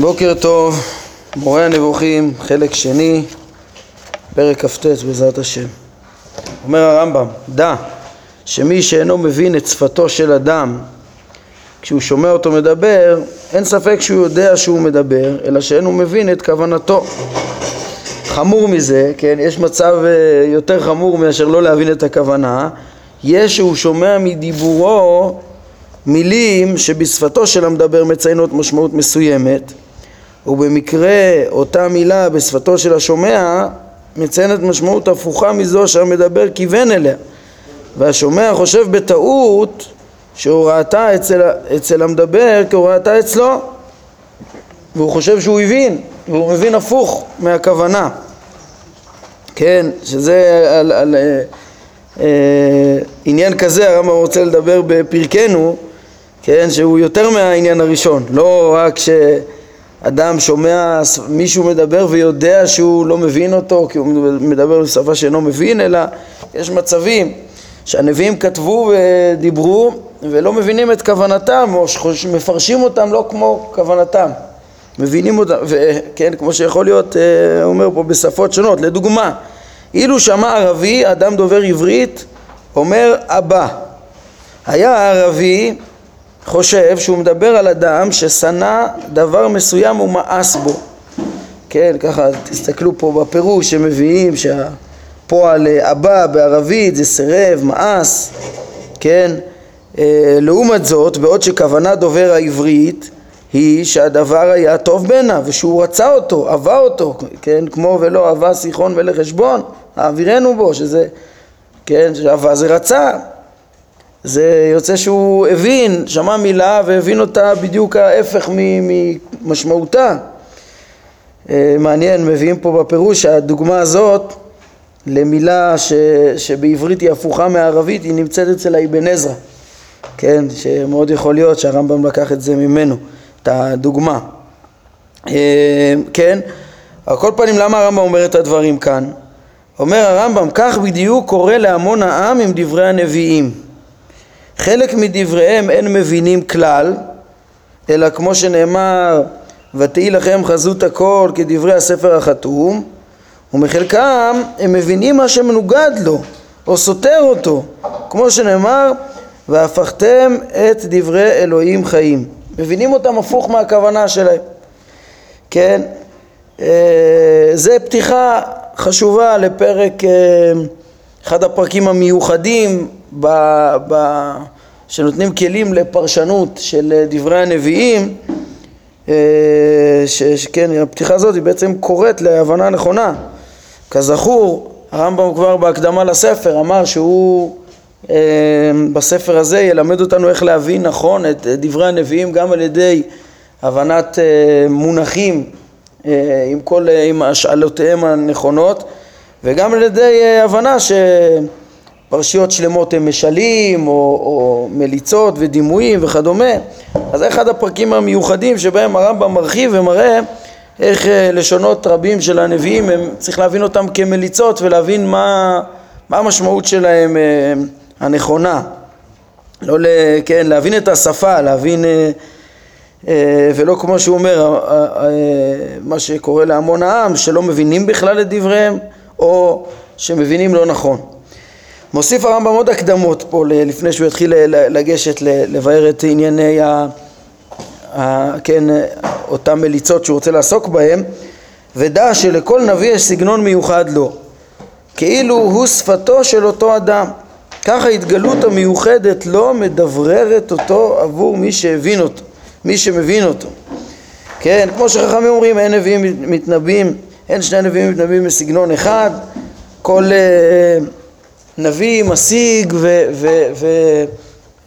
בוקר טוב, מורה הנבוכים, חלק שני, פרק כ"ט בעזרת השם. אומר הרמב"ם, דע שמי שאינו מבין את שפתו של אדם כשהוא שומע אותו מדבר, אין ספק שהוא יודע שהוא מדבר, אלא שאינו מבין את כוונתו. חמור מזה, כן, יש מצב אה, יותר חמור מאשר לא להבין את הכוונה, יש שהוא שומע מדיבורו מילים שבשפתו של המדבר מציינות משמעות מסוימת ובמקרה אותה מילה בשפתו של השומע מציינת משמעות הפוכה מזו שהמדבר כיוון אליה. והשומע חושב בטעות שהוראתה אצל, אצל המדבר כהוראתה אצלו. והוא חושב שהוא הבין והוא מבין הפוך מהכוונה. כן, שזה על, על אה, אה, עניין כזה הרמב"ם רוצה לדבר בפרקנו כן, שהוא יותר מהעניין הראשון, לא רק שאדם שומע מישהו מדבר ויודע שהוא לא מבין אותו כי הוא מדבר בשפה שאינו מבין, אלא יש מצבים שהנביאים כתבו ודיברו ולא מבינים את כוונתם או שמפרשים אותם לא כמו כוונתם מבינים אותם, וכן, כמו שיכול להיות, אה, אומר פה בשפות שונות, לדוגמה, אילו שמע ערבי, אדם דובר עברית, אומר אבא. היה הערבי חושב שהוא מדבר על אדם ששנא דבר מסוים ומאס בו. כן, ככה תסתכלו פה בפירוש שמביאים שהפועל אבא בערבית זה סירב, מאס, כן? אה, לעומת זאת, בעוד שכוונה דובר העברית היא שהדבר היה טוב בעיניו ושהוא רצה אותו, אהבה אותו, כן? כמו ולא אהבה סיחון ולחשבון, האווירנו בו, שזה, כן? שאהבה זה רצה, זה יוצא שהוא הבין, שמע מילה והבין אותה בדיוק ההפך ממשמעותה. אה, מעניין, מביאים פה בפירוש שהדוגמה הזאת למילה ש, שבעברית היא הפוכה מערבית, היא נמצאת אצל האבן עזרא, כן, שמאוד יכול להיות שהרמב"ם לקח את זה ממנו, את הדוגמה. אה, כן, על כל פנים למה הרמב"ם אומר את הדברים כאן? אומר הרמב"ם, כך בדיוק קורה להמון העם עם דברי הנביאים. חלק מדבריהם אין מבינים כלל, אלא כמו שנאמר ותהי לכם חזות הכל כדברי הספר החתום, ומחלקם הם מבינים מה שמנוגד לו או סותר אותו, כמו שנאמר והפכתם את דברי אלוהים חיים. מבינים אותם הפוך מהכוונה שלהם. כן, אה, זה פתיחה חשובה לפרק, אה, אחד הפרקים המיוחדים ב, ב, שנותנים כלים לפרשנות של דברי הנביאים, אה, שכן, הפתיחה הזאת היא בעצם קוראת להבנה נכונה. כזכור, הרמב"ם כבר בהקדמה לספר אמר שהוא אה, בספר הזה ילמד אותנו איך להבין נכון את דברי הנביאים גם על ידי הבנת אה, מונחים עם כל, עם השאלותיהם הנכונות וגם על ידי הבנה שפרשיות שלמות הם משלים או, או מליצות ודימויים וכדומה אז זה אחד הפרקים המיוחדים שבהם הרמב"ם מרחיב ומראה איך לשונות רבים של הנביאים הם צריך להבין אותם כמליצות ולהבין מה, מה המשמעות שלהם הנכונה לא, כן, להבין את השפה, להבין ולא כמו שהוא אומר מה שקורה להמון העם שלא מבינים בכלל את דבריהם או שמבינים לא נכון. מוסיף הרמב"ם עוד הקדמות פה לפני שהוא יתחיל לגשת לבאר את ענייני ה... ה... כן, אותם מליצות שהוא רוצה לעסוק בהם ודע שלכל נביא יש סגנון מיוחד לו כאילו הוא שפתו של אותו אדם. כך ההתגלות המיוחדת לו מדבררת אותו עבור מי שהבין אותו, מי שמבין אותו. כן, כמו שחכמים אומרים אין נביאים מתנבאים אין שני נביאים מתנבאים בסגנון אחד, כל uh, נביא משיג ו, ו, ו,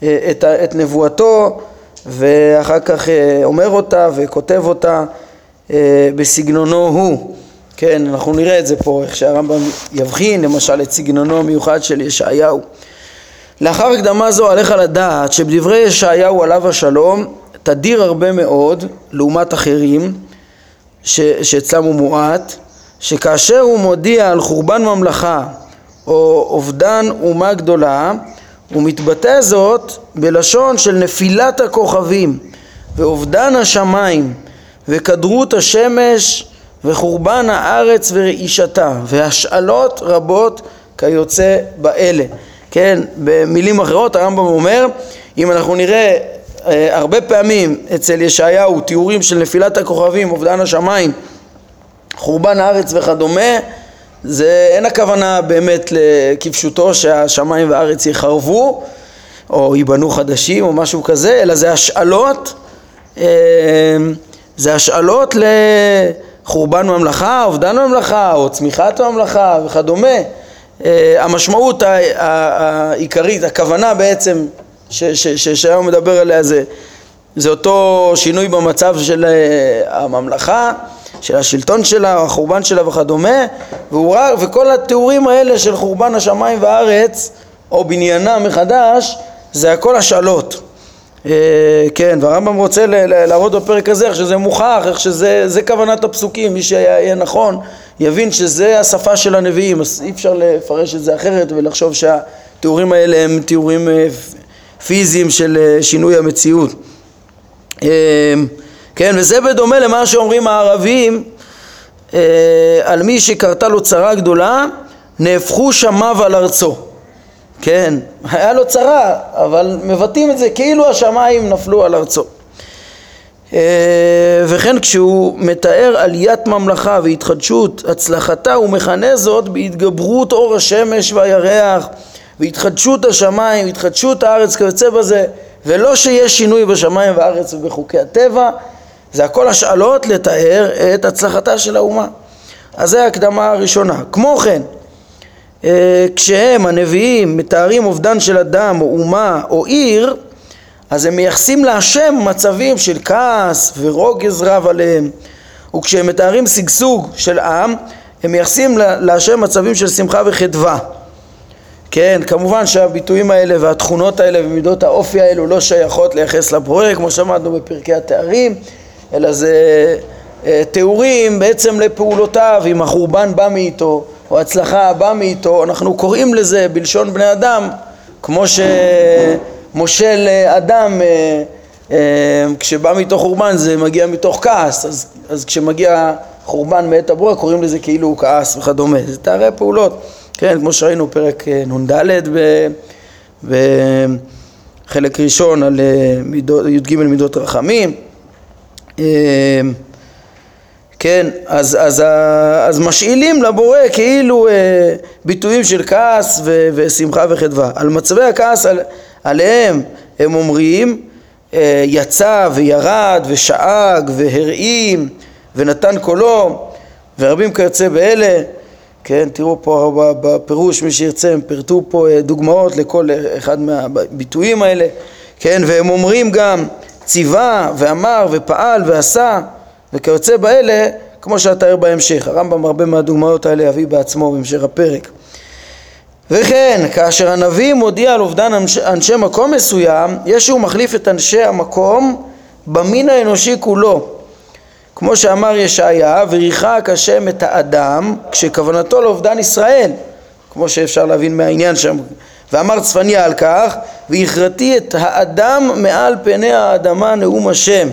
uh, את, את נבואתו ואחר כך uh, אומר אותה וכותב אותה uh, בסגנונו הוא. כן, אנחנו נראה את זה פה, איך שהרמב"ם יבחין למשל את סגנונו המיוחד של ישעיהו. לאחר הקדמה זו עליך לדעת שבדברי ישעיהו עליו השלום תדיר הרבה מאוד לעומת אחרים שאצלם הוא מועט, שכאשר הוא מודיע על חורבן ממלכה או אובדן אומה גדולה, הוא מתבטא זאת בלשון של נפילת הכוכבים ואובדן השמיים וכדרות השמש וחורבן הארץ ורעישתה והשאלות רבות כיוצא באלה. כן, במילים אחרות הרמב"ם אומר, אם אנחנו נראה אה, הרבה פעמים אצל ישעיהו תיאורים של נפילת הכוכבים, אובדן השמיים, חורבן הארץ וכדומה, זה אין הכוונה באמת כפשוטו שהשמיים והארץ יחרבו או ייבנו חדשים או משהו כזה, אלא זה השאלות, אה, זה השאלות לחורבן ממלכה, אובדן ממלכה או צמיחת ממלכה וכדומה. אה, המשמעות העיקרית, הכוונה בעצם ששעיהו מדבר עליה זה, זה אותו שינוי במצב של אה, הממלכה, של השלטון שלה, החורבן שלה וכדומה, והוא, וכל התיאורים האלה של חורבן השמיים והארץ, או בניינה מחדש, זה הכל השאלות. אה, כן, והרמב"ם רוצה להראות בפרק הזה איך שזה מוכח, איך שזה כוונת הפסוקים, מי שיהיה נכון יבין שזה השפה של הנביאים, אז אי אפשר לפרש את זה אחרת ולחשוב שהתיאורים האלה הם תיאורים אה, פיזיים של אה, שינוי המציאות. כן, וזה בדומה למה שאומרים הערבים על מי שקרתה לו צרה גדולה, נהפכו שמיו על ארצו. כן, היה לו צרה, אבל מבטאים את זה כאילו השמיים נפלו על ארצו. אה, וכן כשהוא מתאר עליית ממלכה והתחדשות הצלחתה הוא מכנה זאת בהתגברות אור השמש והירח והתחדשות השמיים והתחדשות הארץ כיוצא בזה ולא שיש שינוי בשמיים והארץ ובחוקי הטבע זה הכל השאלות לתאר את הצלחתה של האומה. אז זה ההקדמה הראשונה. כמו כן אה, כשהם הנביאים מתארים אובדן של אדם או אומה או עיר אז הם מייחסים להשם מצבים של כעס ורוגז רב עליהם. וכשהם מתארים שגשוג של עם הם מייחסים להשם מצבים של שמחה וחדווה. כן, כמובן שהביטויים האלה והתכונות האלה ומידות האופי האלו לא שייכות לייחס לבורא כמו שאמרנו בפרקי התארים אלא זה אה, תיאורים בעצם לפעולותיו אם החורבן בא מאיתו או הצלחה באה מאיתו, אנחנו קוראים לזה בלשון בני אדם, כמו שמושל אדם אה, אה, כשבא מתוך חורבן זה מגיע מתוך כעס, אז, אז כשמגיע חורבן מאת הבורא קוראים לזה כאילו הוא כעס וכדומה, זה תארי פעולות, כן, כמו שראינו פרק נ"ד בחלק ראשון על י"ג מידות רחמים כן, אז, אז, אז משאילים לבורא כאילו אה, ביטויים של כעס ו, ושמחה וחדווה. על מצבי הכעס על, עליהם הם אומרים אה, יצא וירד ושאג והרעים ונתן קולו ורבים כיוצא באלה כן, תראו פה בפירוש, מי שירצה, הם פירטו פה אה, דוגמאות לכל אחד מהביטויים האלה, כן, והם אומרים גם ציווה ואמר ופעל ועשה וכיוצא באלה, כמו שאתאר בהמשך. הרמב"ם הרבה מהדוגמאות האלה יביא בעצמו בהמשך הפרק. וכן, כאשר הנביא מודיע על אובדן אנשי, מקום מסוים, ישו מחליף את אנשי המקום במין האנושי כולו. כמו שאמר ישעיה, וריחק השם את האדם, כשכוונתו לאובדן ישראל, כמו שאפשר להבין מהעניין שם. ואמר צפניה על כך, והכרתי את האדם מעל פני האדמה נאום השם.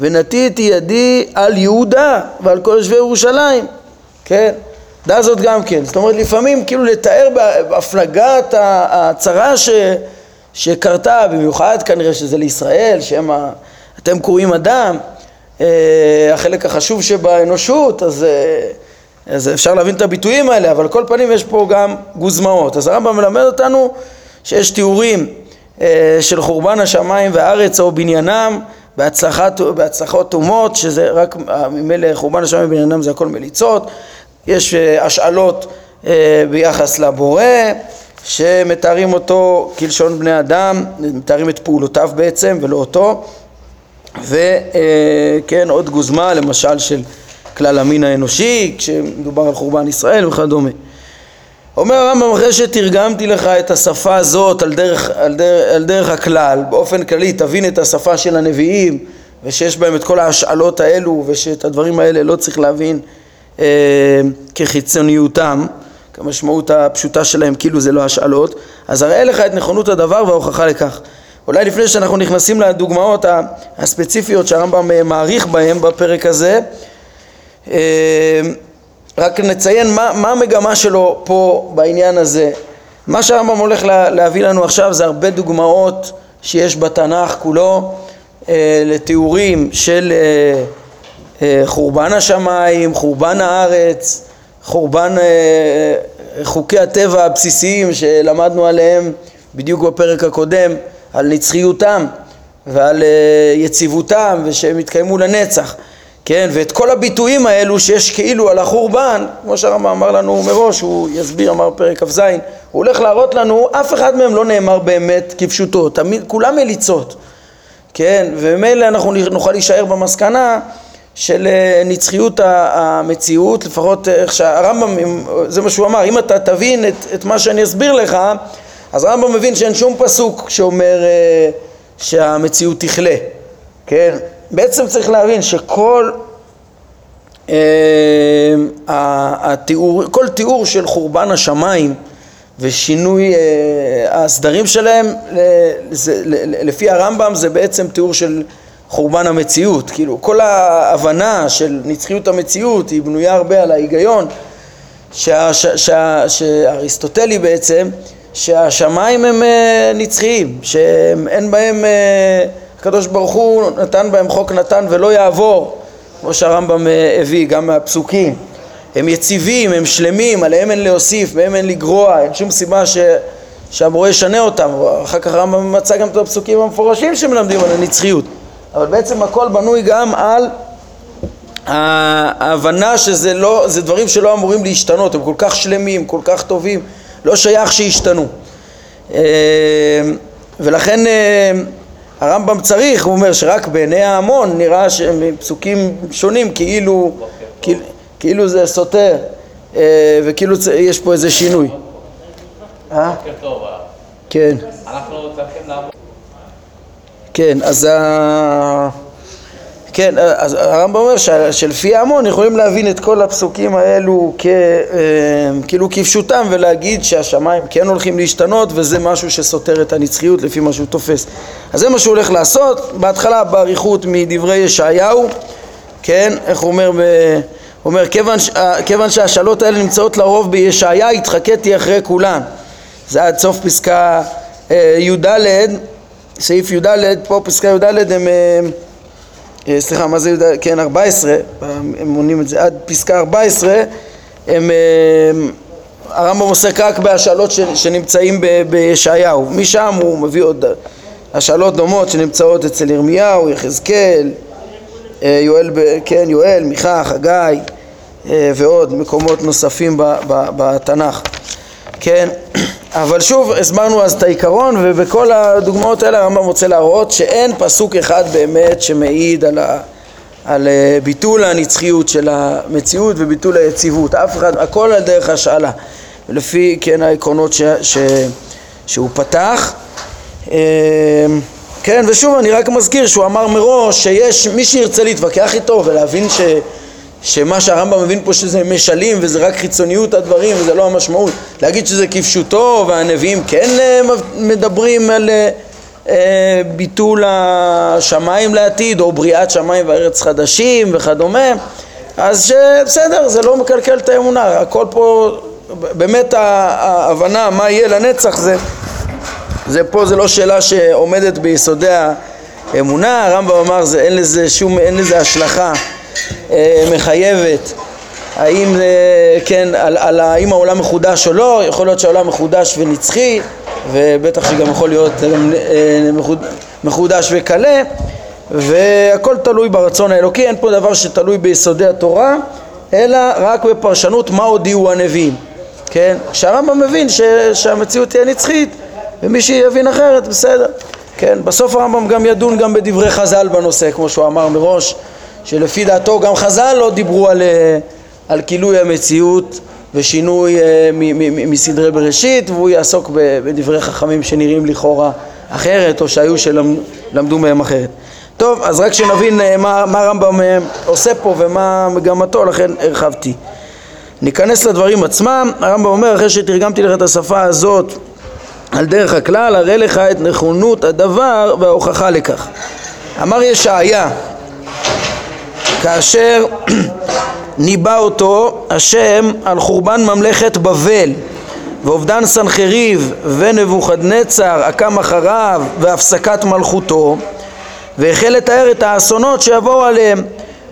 ונטיתי ידי על יהודה ועל כל יושבי ירושלים, כן? דע זאת גם כן. זאת אומרת, לפעמים כאילו לתאר בהפלגת הצרה ש, שקרתה, במיוחד כנראה שזה לישראל, שהם ה... אתם קוראים אדם, אה, החלק החשוב שבאנושות, אז, אה, אז אפשר להבין את הביטויים האלה, אבל על כל פנים יש פה גם גוזמאות. אז הרמב"ם מלמד אותנו שיש תיאורים אה, של חורבן השמיים והארץ או בניינם בהצלחת, בהצלחות אומות, שזה רק, ממילא חורבן השמיים בעניינם זה הכל מליצות, יש אה, השאלות אה, ביחס לבורא, שמתארים אותו כלשון בני אדם, מתארים את פעולותיו בעצם ולא אותו, וכן עוד גוזמה למשל של כלל המין האנושי, כשמדובר על חורבן ישראל וכדומה. אומר הרמב"ם אחרי שתרגמתי לך את השפה הזאת על דרך, על, דרך, על דרך הכלל, באופן כללי תבין את השפה של הנביאים ושיש בהם את כל ההשאלות האלו ושאת הדברים האלה לא צריך להבין אה, כחיצוניותם, כמשמעות הפשוטה שלהם כאילו זה לא השאלות, אז אראה לך את נכונות הדבר וההוכחה לכך. אולי לפני שאנחנו נכנסים לדוגמאות הספציפיות שהרמב"ם אה, מעריך בהן בפרק הזה, רק נציין מה, מה המגמה שלו פה בעניין הזה. מה שהרמב"ם הולך להביא לנו עכשיו זה הרבה דוגמאות שיש בתנ"ך כולו אה, לתיאורים של חורבן השמיים, חורבן הארץ, חורבן חוקי הטבע הבסיסיים שלמדנו עליהם בדיוק בפרק הקודם, על נצחיותם ועל אה, יציבותם ושהם יתקיימו לנצח, כן, ואת כל הביטויים האלו שיש כאילו על החורבן, כמו שהרמב"ם אמר לנו מראש, הוא יסביר, אמר פרק כ"ז, הוא הולך להראות לנו, אף אחד מהם לא נאמר באמת כפשוטו, תמיד, כולם מליצות, כן, וממילא אנחנו נוכל להישאר במסקנה של אה, נצחיות המציאות, לפחות איך שהרמב"ם, זה מה שהוא אמר, אם אתה תבין את, את מה שאני אסביר לך, אז הרמב"ם מבין שאין שום פסוק שאומר אה, שהמציאות תכלה, כן? בעצם צריך להבין שכל אה, התיאור, כל תיאור של חורבן השמיים ושינוי אה, הסדרים שלהם, זה, לפי הרמב"ם זה בעצם תיאור של חורבן המציאות, כאילו כל ההבנה של נצחיות המציאות היא בנויה הרבה על ההיגיון שאריסטוטלי בעצם שהשמיים הם אה, נצחיים, שאין בהם, אה, הקדוש ברוך הוא נתן בהם חוק נתן ולא יעבור, כמו שהרמב"ם אה, הביא גם מהפסוקים. הם יציבים, הם שלמים, עליהם אין להוסיף, בהם אין לגרוע, אין שום סיבה ש... שהמורה ישנה אותם. אחר כך הרמב"ם מצא גם את הפסוקים המפורשים שמלמדים על הנצחיות. אבל בעצם הכל בנוי גם על ההבנה שזה לא, זה דברים שלא אמורים להשתנות, הם כל כך שלמים, כל כך טובים, לא שייך שישתנו. אה, ולכן אה, הרמב"ם צריך, הוא אומר שרק בעיני ההמון נראה שמפסוקים שונים כאילו, כאילו, כאילו זה סותר אה, וכאילו יש פה איזה שינוי. בוקר טוב. כן. אנחנו צריכים לעמוד. כן, אז ה... כן, אז הרמב"ם אומר שלפי ההמון יכולים להבין את כל הפסוקים האלו אה, כאילו כפשוטם ולהגיד שהשמיים כן הולכים להשתנות וזה משהו שסותר את הנצחיות לפי מה שהוא תופס. אז זה מה שהוא הולך לעשות, בהתחלה באריכות מדברי ישעיהו, כן, איך הוא אומר. הוא אומר כיוון, כיוון שהשאלות האלה נמצאות לרוב בישעיה התחקתי אחרי כולן זה עד סוף פסקה אה, י"ד, סעיף י"ד, פה פסקה י"ד הם אה, אה, סליחה, מה זה יהודה? כן, 14, הם מונים את זה עד פסקה 14, הם, אה, הרמב"ם עוסק רק בהשאלות שנמצאים בישעיהו, משם הוא מביא עוד השאלות דומות שנמצאות אצל ירמיהו, יחזקאל, אה, יואל, כן, יואל, מיכה, חגי ועוד מקומות נוספים בתנ"ך, כן אבל שוב, הסברנו אז את העיקרון, ובכל הדוגמאות האלה הרמב"ם רוצה להראות שאין פסוק אחד באמת שמעיד על, ה, על אה, ביטול הנצחיות של המציאות וביטול היציבות. אף אחד, הכל על דרך השאלה, לפי כן העקרונות ש, ש, שהוא פתח. אה, כן, ושוב אני רק מזכיר שהוא אמר מראש שיש מי שירצה להתווכח איתו ולהבין ש... שמה שהרמב"ם מבין פה שזה משלים וזה רק חיצוניות הדברים וזה לא המשמעות. להגיד שזה כפשוטו והנביאים כן אה, מדברים על אה, אה, ביטול השמיים לעתיד או בריאת שמיים וארץ חדשים וכדומה אז בסדר זה לא מקלקל את האמונה. הכל פה באמת ההבנה מה יהיה לנצח זה, זה פה זה לא שאלה שעומדת ביסודי האמונה. הרמב"ם אמר זה אין לזה שום אין לזה השלכה מחייבת האם זה, כן, על, על האם העולם מחודש או לא, יכול להיות שהעולם מחודש ונצחי ובטח שגם יכול להיות גם אה, מחודש וקלה והכל תלוי ברצון האלוקי, אין פה דבר שתלוי ביסודי התורה אלא רק בפרשנות מה הודיעו הנביאים, כן? שהרמב"ם מבין ש, שהמציאות תהיה נצחית ומי שיבין אחרת בסדר, כן? בסוף הרמב"ם גם ידון גם בדברי חז"ל בנושא כמו שהוא אמר מראש שלפי דעתו גם חז"ל לא דיברו על, אה, על כילוי המציאות ושינוי אה, מסדרי בראשית והוא יעסוק בדברי חכמים שנראים לכאורה אחרת או שהיו שלמדו מהם אחרת. טוב, אז רק שנבין אה, מה, מה הרמב"ם עושה פה ומה מגמתו, לכן הרחבתי. ניכנס לדברים עצמם, הרמב"ם אומר אחרי שתרגמתי לך את השפה הזאת על דרך הכלל, הרי לך את נכונות הדבר וההוכחה לכך. אמר ישעיה, כאשר ניבא אותו השם על חורבן ממלכת בבל ואובדן סנחריב ונבוכדנצר הקם אחריו והפסקת מלכותו והחל לתאר את האסונות שיבואו עליהם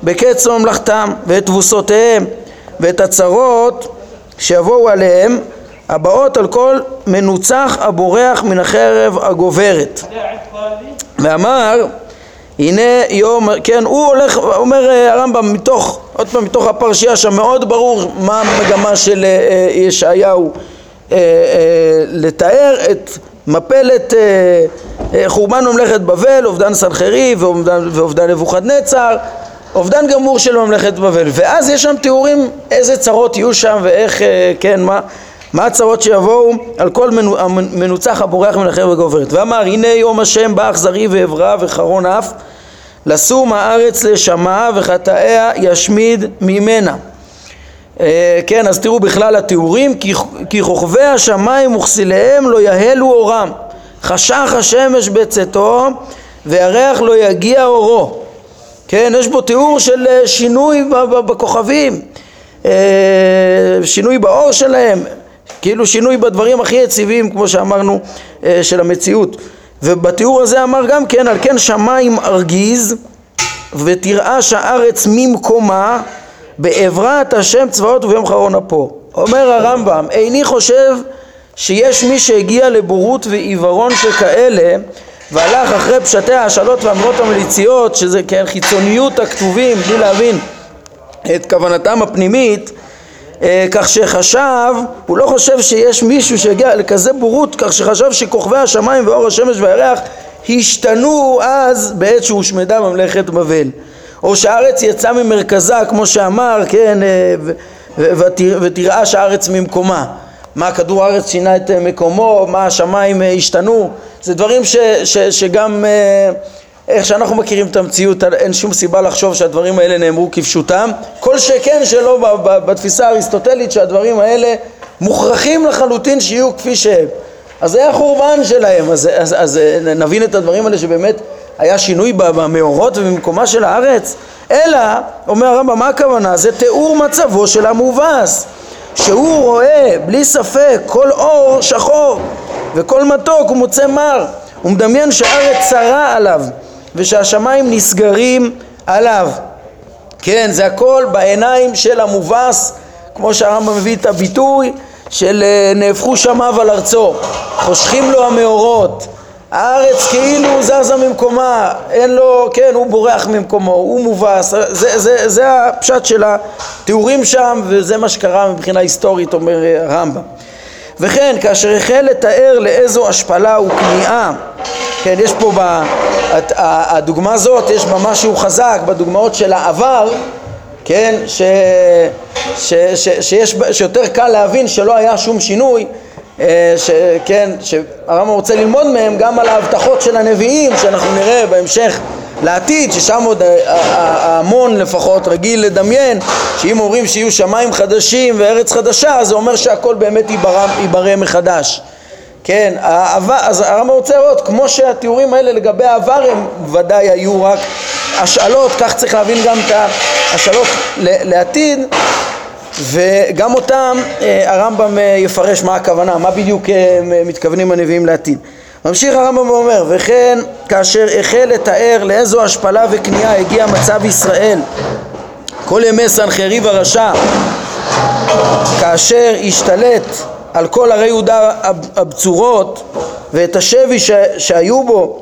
בקץ ממלכתם ואת תבוסותיהם ואת הצרות שיבואו עליהם הבאות על כל מנוצח הבורח מן החרב הגוברת. ואמר הנה יום, כן, הוא הולך, אומר אה, הרמב"ם מתוך, עוד פעם מתוך הפרשייה שם מאוד ברור מה המגמה של אה, אה, ישעיהו לתאר את מפלת חורבן ממלכת בבל, אובדן סנחרי ואובדן נבוכדנצר, אובדן גמור של ממלכת בבל. ואז יש שם תיאורים איזה צרות יהיו שם ואיך, כן, מה, מה הצרות שיבואו? על כל מנוצח הבורח מן החרב הגוברת ואמר הנה יום השם בא אכזרי ועברה וחרון אף לשום הארץ לשמה וחטאיה ישמיד ממנה. אה, כן אז תראו בכלל התיאורים כי, כי כוכבי השמיים וכסיליהם לא יהלו אורם. חשך השמש בצאתו וירח לא יגיע אורו. כן יש בו תיאור של אה, שינוי בכוכבים. אה, שינוי באור שלהם כאילו שינוי בדברים הכי יציבים כמו שאמרנו של המציאות. ובתיאור הזה אמר גם כן על כן שמיים ארגיז ותרעש הארץ ממקומה בעברת השם צבאות וביום חרון אפו. אומר הרמב"ם איני חושב שיש מי שהגיע לבורות ועיוורון שכאלה והלך אחרי פשטי ההשאלות והאמרות המליציות שזה כן חיצוניות הכתובים בלי להבין את כוונתם הפנימית אה, כך שחשב, הוא לא חושב שיש מישהו שהגיע לכזה בורות, כך שחשב שכוכבי השמיים ואור השמש והירח השתנו אז בעת שהושמדה ממלכת בבל. או שהארץ יצאה ממרכזה, כמו שאמר, כן, אה, ותרעש הארץ ממקומה. מה כדור הארץ שינה את מקומו, מה השמיים אה, השתנו, זה דברים ש, ש, שגם איך שאנחנו מכירים את המציאות, אין שום סיבה לחשוב שהדברים האלה נאמרו כפשוטם, כל שכן שלא בתפיסה האריסטוטלית שהדברים האלה מוכרחים לחלוטין שיהיו כפי שהם. אז זה החורבן שלהם, אז, אז, אז נבין את הדברים האלה שבאמת היה שינוי במאורות ובמקומה של הארץ, אלא, אומר הרמב"ם, מה הכוונה? זה תיאור מצבו של המובס, שהוא רואה בלי ספק כל אור שחור וכל מתוק הוא מוצא מר, הוא מדמיין שהארץ צרה עליו ושהשמיים נסגרים עליו. כן, זה הכל בעיניים של המובס, כמו שהרמב"ם מביא את הביטוי של אה, נהפכו שמיו על ארצו, חושכים לו המאורות, הארץ כאילו זזה ממקומה, אין לו, כן, הוא בורח ממקומו, הוא מובס, זה, זה, זה הפשט של התיאורים שם וזה מה שקרה מבחינה היסטורית, אומר אה, הרמב"ם. וכן, כאשר החל לתאר לאיזו השפלה וכניעה כן, יש פה, ב, הדוגמה הזאת, יש בה משהו חזק בדוגמאות של העבר, כן, ש, ש, ש, שיש, שיותר קל להבין שלא היה שום שינוי, אה, שכן, שהרמב"ם רוצה ללמוד מהם גם על ההבטחות של הנביאים, שאנחנו נראה בהמשך לעתיד, ששם עוד ההמון לפחות רגיל לדמיין, שאם אומרים שיהיו שמיים חדשים וארץ חדשה, זה אומר שהכל באמת ייברא מחדש. כן, העבר, אז הרמב"ם רוצה לראות, כמו שהתיאורים האלה לגבי העבר הם ודאי היו רק השאלות, כך צריך להבין גם את ההשאלות לעתיד וגם אותם אה, הרמב"ם אה, יפרש מה הכוונה, מה בדיוק אה, מתכוונים הנביאים לעתיד. ממשיך הרמב"ם ואומר, וכן כאשר החל לתאר לאיזו השפלה וכניעה הגיע מצב ישראל כל ימי סנחריב הרשע כאשר השתלט על כל ערי יהודה הבצורות ואת השבי ש, שהיו בו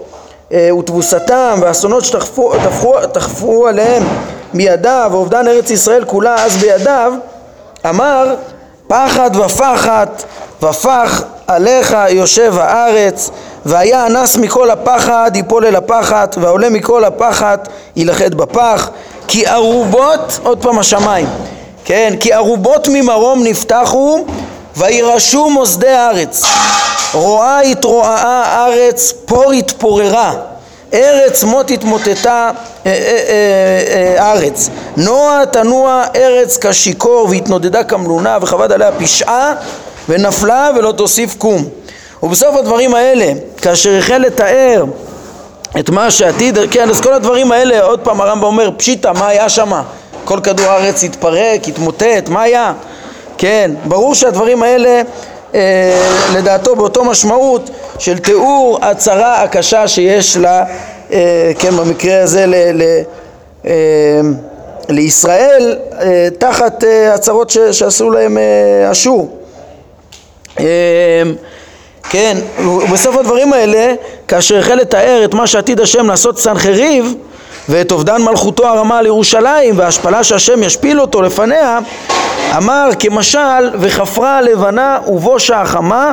אה, ותבוסתם והאסונות שתחפו עליהם מידיו ואובדן ארץ ישראל כולה אז בידיו אמר פחד ופחת ופח עליך יושב הארץ והיה אנס מכל הפחד ייפול אל הפחת והעולה מכל הפחת יילכד בפח. כי ארובות, עוד פעם השמיים, כן, כי ארובות ממרום נפתחו וירשו מוסדי הארץ, רואה התרועעה הארץ, פור התפוררה, ארץ מות התמוטטה אה, אה, אה, ארץ, נוע תנוע ארץ כשיכור והתנודדה כמלונה וכבד עליה פשעה ונפלה ולא תוסיף קום ובסוף הדברים האלה, כאשר החל לתאר את מה שעתיד, כן, אז כל הדברים האלה, עוד פעם הרמב"ם אומר, פשיטא, מה היה שם? כל כדור הארץ התפרק, התמוטט, מה היה? כן, ברור שהדברים האלה, אה, לדעתו באותו משמעות של תיאור הצרה הקשה שיש לה, אה, כן, במקרה הזה ל... ל אה, לישראל אה, תחת אה, הצרות שעשו להם אה, אשור. כן, ובסוף הדברים האלה, כאשר החל לתאר את מה שעתיד השם לעשות סנחריב ואת אובדן מלכותו הרמה על ירושלים וההשפלה שהשם ישפיל אותו לפניה, אמר כמשל וחפרה הלבנה ובושה החמה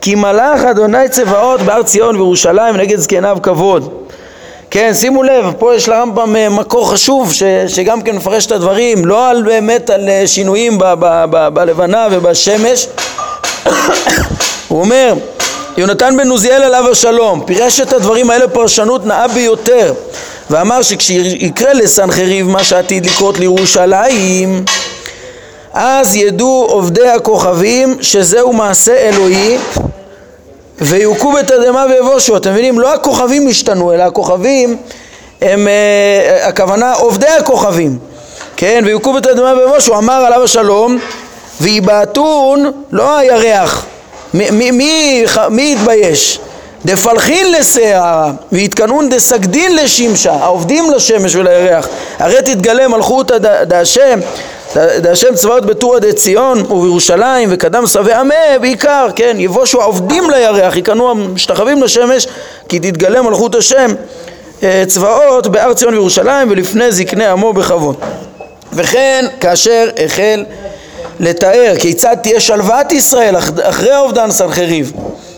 כי מלאך אדוני צבאות בהר ציון וירושלים נגד זקניו כבוד כן, שימו לב, פה יש לרמב"ם אה, מקור חשוב ש, שגם כן מפרש את הדברים, לא על באמת על אה, שינויים ב, ב, ב, בלבנה ובשמש. הוא אומר, יונתן בן עוזיאל עליו השלום, פירש את הדברים האלה פרשנות נאה ביותר, ואמר שכשיקרה לסנחריב מה שעתיד לקרות לירושלים, אז ידעו עובדי הכוכבים שזהו מעשה אלוהי ויוכו בתדהמה ויבושו, אתם מבינים? לא הכוכבים השתנו, אלא הכוכבים הם, uh, הכוונה עובדי הכוכבים, כן? ויוכו בתדהמה ויבושו, אמר עליו השלום, ויבעטון לא הירח, מי, מי, מי, מי יתבייש? דפלחין לסערה ויתקנון דסגדין לשמשה העובדים לשמש ולירח. הרי תתגלה מלכות דהשם דהשם צבאות בטורא דציון ובירושלים וקדם שבי עמה בעיקר כן יבושו העובדים לירח יקנו המשתחווים לשמש כי תתגלה מלכות השם אה, צבאות בהר ציון וירושלים ולפני זקני עמו בכבוד. וכן כאשר החל לתאר כיצד תהיה שלוות ישראל אחרי האובדן סנחריב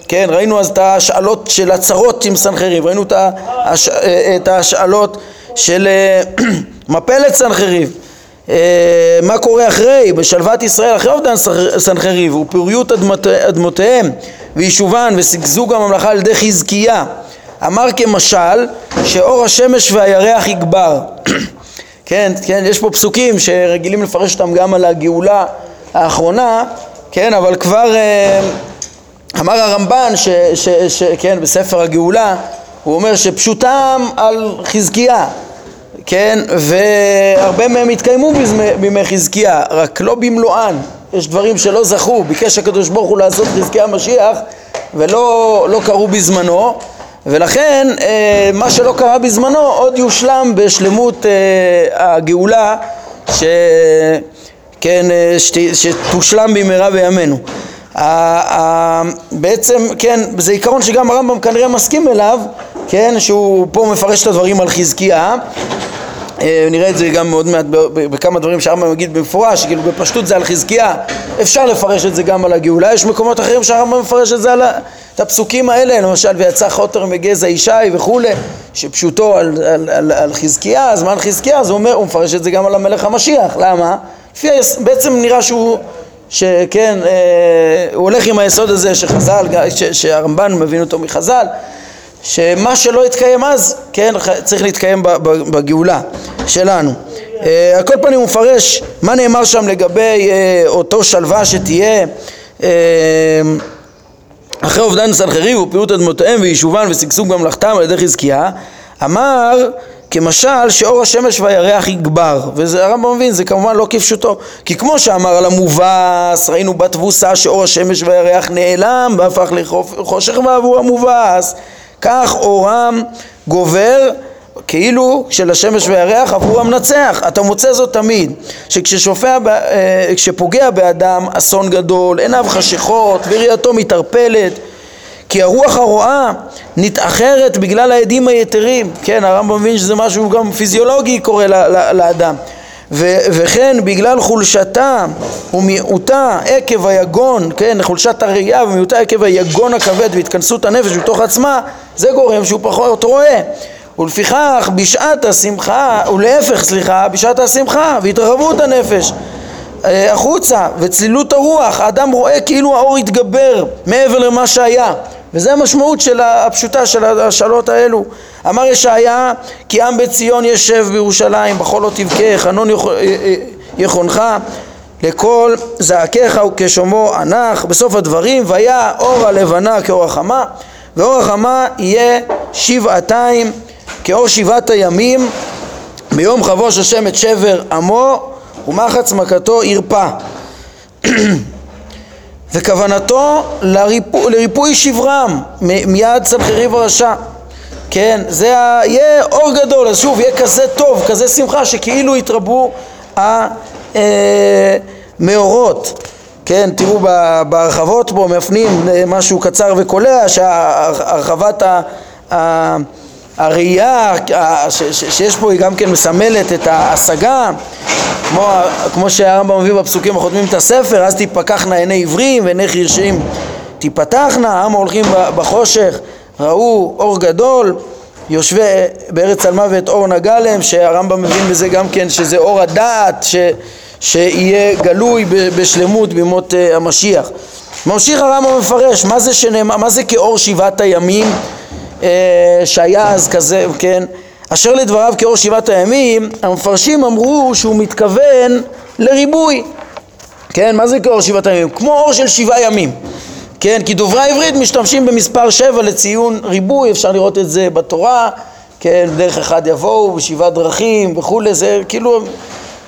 כן, ראינו אז את ההשאלות של הצרות עם סנחריב, ראינו את, ההש... את ההשאלות של אה, מפלת סנחריב, אה, מה קורה אחרי, בשלוות ישראל אחרי אובדן סנחריב ופוריות אדמות, אדמותיהם ויישובן ושגשוג הממלכה על ידי חזקיה. אמר כמשל שאור השמש והירח יגבר. כן, כן, יש פה פסוקים שרגילים לפרש אותם גם על הגאולה האחרונה כן, אבל כבר אה, אמר הרמב"ן, ש, ש, ש, כן, בספר הגאולה, הוא אומר שפשוטם על חזקיה, כן, והרבה מהם התקיימו בימי חזקיה, רק לא במלואן, יש דברים שלא זכו, ביקש הקדוש ברוך הוא לעשות חזקיה המשיח ולא לא קרו בזמנו, ולכן אה, מה שלא קרה בזמנו עוד יושלם בשלמות אה, הגאולה ש... כן, אה, שתושלם במהרה בימינו. בעצם, כן, זה עיקרון שגם הרמב"ם כנראה מסכים אליו, כן, שהוא פה מפרש את הדברים על חזקיה. אה, נראה את זה גם מאוד מעט בכמה דברים שהרמב"ם יגיד במפורש, כאילו בפשטות זה על חזקיה, אפשר לפרש את זה גם על הגאולה, יש מקומות אחרים שהרמב"ם מפרש את זה על את הפסוקים האלה, למשל ויצא חוטר מגזע ישי וכולי, שפשוטו על, על, על, על חזקיה, זמן חזקיה, אז הוא אומר, הוא מפרש את זה גם על המלך המשיח, למה? לפי, בעצם נראה שהוא שכן, אה, הוא הולך עם היסוד הזה שחז"ל, שהרמב"ן מבין אותו מחז"ל, שמה שלא התקיים אז, כן, צריך להתקיים בגאולה שלנו. אה, על כל פנים הוא מפרש מה נאמר שם לגבי אה, אותו שלווה שתהיה אחרי אובדן סנחריב ופירוט אדמותיהם ויישובן ושגשוג ממלכתם על ידי חזקיה אמר כמשל שאור השמש והירח יגבר. וזה הרמב"ם מבין זה כמובן לא כפשוטו. כי כמו שאמר על המובס ראינו בתבוסה שאור השמש והירח נעלם והפך לחושך בעבור המובס. כך אורם גובר כאילו של השמש והירח עבור המנצח. אתה מוצא זאת תמיד שכשפוגע אה, באדם אסון גדול עיניו חשכות וראייתו מתערפלת כי הרוח הרואה נתאחרת בגלל העדים היתרים, כן, הרמב"ם מבין שזה משהו גם פיזיולוגי קורה לאדם. ו- וכן בגלל חולשתה ומיעוטה עקב היגון, כן, חולשת הראייה ומיעוטה עקב היגון הכבד והתכנסות הנפש בתוך עצמה, זה גורם שהוא פחות רואה. ולפיכך בשעת השמחה, ולהפך סליחה, בשעת השמחה והתרחבות הנפש אה, החוצה וצלילות הרוח, האדם רואה כאילו האור התגבר מעבר למה שהיה וזה המשמעות של הפשוטה של השאלות האלו. אמר ישעיה כי עם בציון ישב בירושלים בכל לא תבכה חנון אה, אה, יכונך לכל זעקיך וכשומו ענך, בסוף הדברים, והיה אור הלבנה כאור החמה, ואור החמה יהיה שבעתיים כאור שבעת הימים, ביום חבוש השם את שבר עמו, ומחץ מכתו ירפא. וכוונתו לריפו, לריפוי שברם מיד סנחריב הרשע. כן, זה יהיה אור גדול, אז שוב, יהיה כזה טוב, כזה שמחה, שכאילו יתרבו המאורות. כן, תראו בהרחבות פה, מפנים משהו קצר וקולע, שהרחבת ה... הראייה שיש פה היא גם כן מסמלת את ההשגה. כמו, כמו שהרמב"ם מביא בפסוקים החותמים את הספר אז תיפקחנה עיני עיוורים ועיני חירשים תיפתחנה, העם הולכים בחושך ראו אור גדול יושבי בארץ על מוות אור נגע להם שהרמב"ם מבין בזה גם כן שזה אור הדעת ש, שיהיה גלוי בשלמות בימות uh, המשיח. ממשיך הרמב"ם מפרש מה זה, שנאמר, מה זה כאור שבעת הימים? אה, שהיה אז כזה, כן, אשר לדבריו כאור שבעת הימים, המפרשים אמרו שהוא מתכוון לריבוי, כן, מה זה כאור שבעת הימים? כמו אור של שבעה ימים, כן, כי דוברי העברית משתמשים במספר שבע לציון ריבוי, אפשר לראות את זה בתורה, כן, דרך אחד יבואו, בשבעה דרכים וכולי, זה כאילו,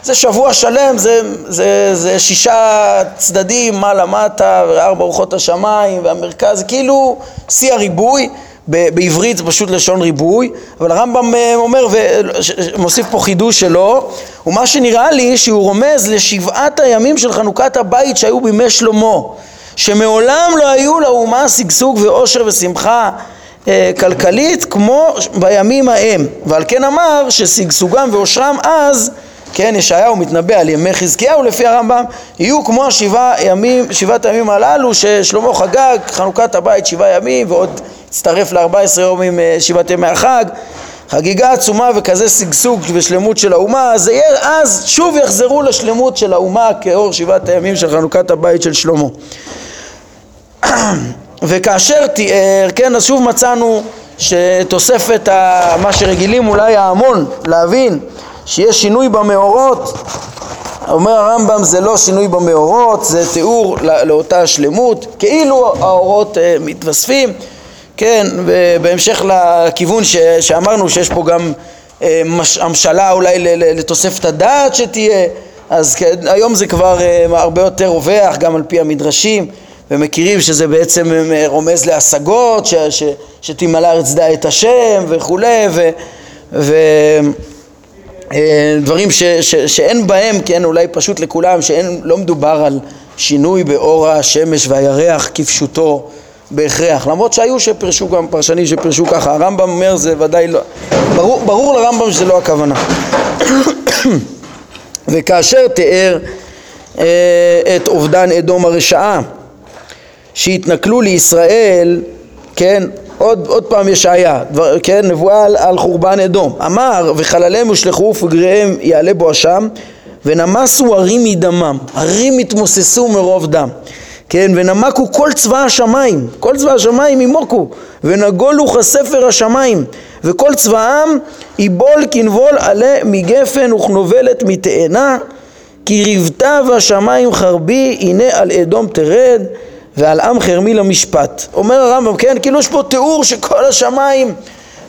זה שבוע שלם, זה, זה, זה שישה צדדים, מעלה מטה, וארבע רוחות השמיים, והמרכז, כאילו שיא הריבוי בעברית זה פשוט לשון ריבוי, אבל הרמב"ם אה, אומר ומוסיף פה חידוש שלו, ומה שנראה לי שהוא רומז לשבעת הימים של חנוכת הבית שהיו בימי שלמה, שמעולם לא היו לאומה שגשוג ואושר ושמחה אה, כלכלית כמו בימים ההם, ועל כן אמר ששגשוגם ואושרם אז כן, ישעיהו מתנבא על ימי חזקיהו לפי הרמב"ם, יהיו כמו השבעה ימים, שבעת הימים הללו ששלמה חגג חנוכת הבית שבעה ימים ועוד הצטרף ל-14 יום עם אה, שבעת ימי החג, חגיגה עצומה וכזה שגשוג ושלמות של האומה, אז, יהיה, אז שוב יחזרו לשלמות של האומה כאור שבעת הימים של חנוכת הבית של שלמה. וכאשר תיאר, כן, אז שוב מצאנו שתוספת מה שרגילים אולי ההמון להבין שיש שינוי במאורות אומר הרמב"ם זה לא שינוי במאורות, זה תיאור לאותה שלמות, כאילו האורות אה, מתווספים. כן, ובהמשך לכיוון ש, שאמרנו שיש פה גם אה, מש, המשלה אולי לתוספת הדעת שתהיה, אז כן, היום זה כבר אה, הרבה יותר רווח גם על פי המדרשים ומכירים שזה בעצם אה, רומז להשגות, ש, ש, שתמלא ארץ דע את השם וכולי ו, ו, דברים ש, ש, שאין בהם, כן, אולי פשוט לכולם, שלא מדובר על שינוי באור השמש והירח כפשוטו בהכרח, למרות שהיו שפרשו גם פרשנים שפרשו ככה, הרמב"ם אומר זה ודאי לא, ברור, ברור לרמב"ם שזה לא הכוונה. וכאשר תיאר אה, את אובדן אדום הרשעה שהתנכלו לישראל, כן, עוד, עוד פעם ישעיה, כן, נבואה על, על חורבן אדום, אמר וחלליהם הושלכו ופגריהם יעלה בו אשם ונמסו ערים מדמם, ערים התמוססו מרוב דם. כן, ונמקו כל צבא השמיים, כל צבא השמיים ימוקו, ונגולו כספר השמיים, וכל צבאם יבול כנבול עלה מגפן וכנובלת מתאנה, כי ריבתה והשמיים חרבי, הנה על אדום תרד, ועל עם חרמי למשפט. אומר הרמב"ם, כן, כאילו יש פה תיאור שכל השמיים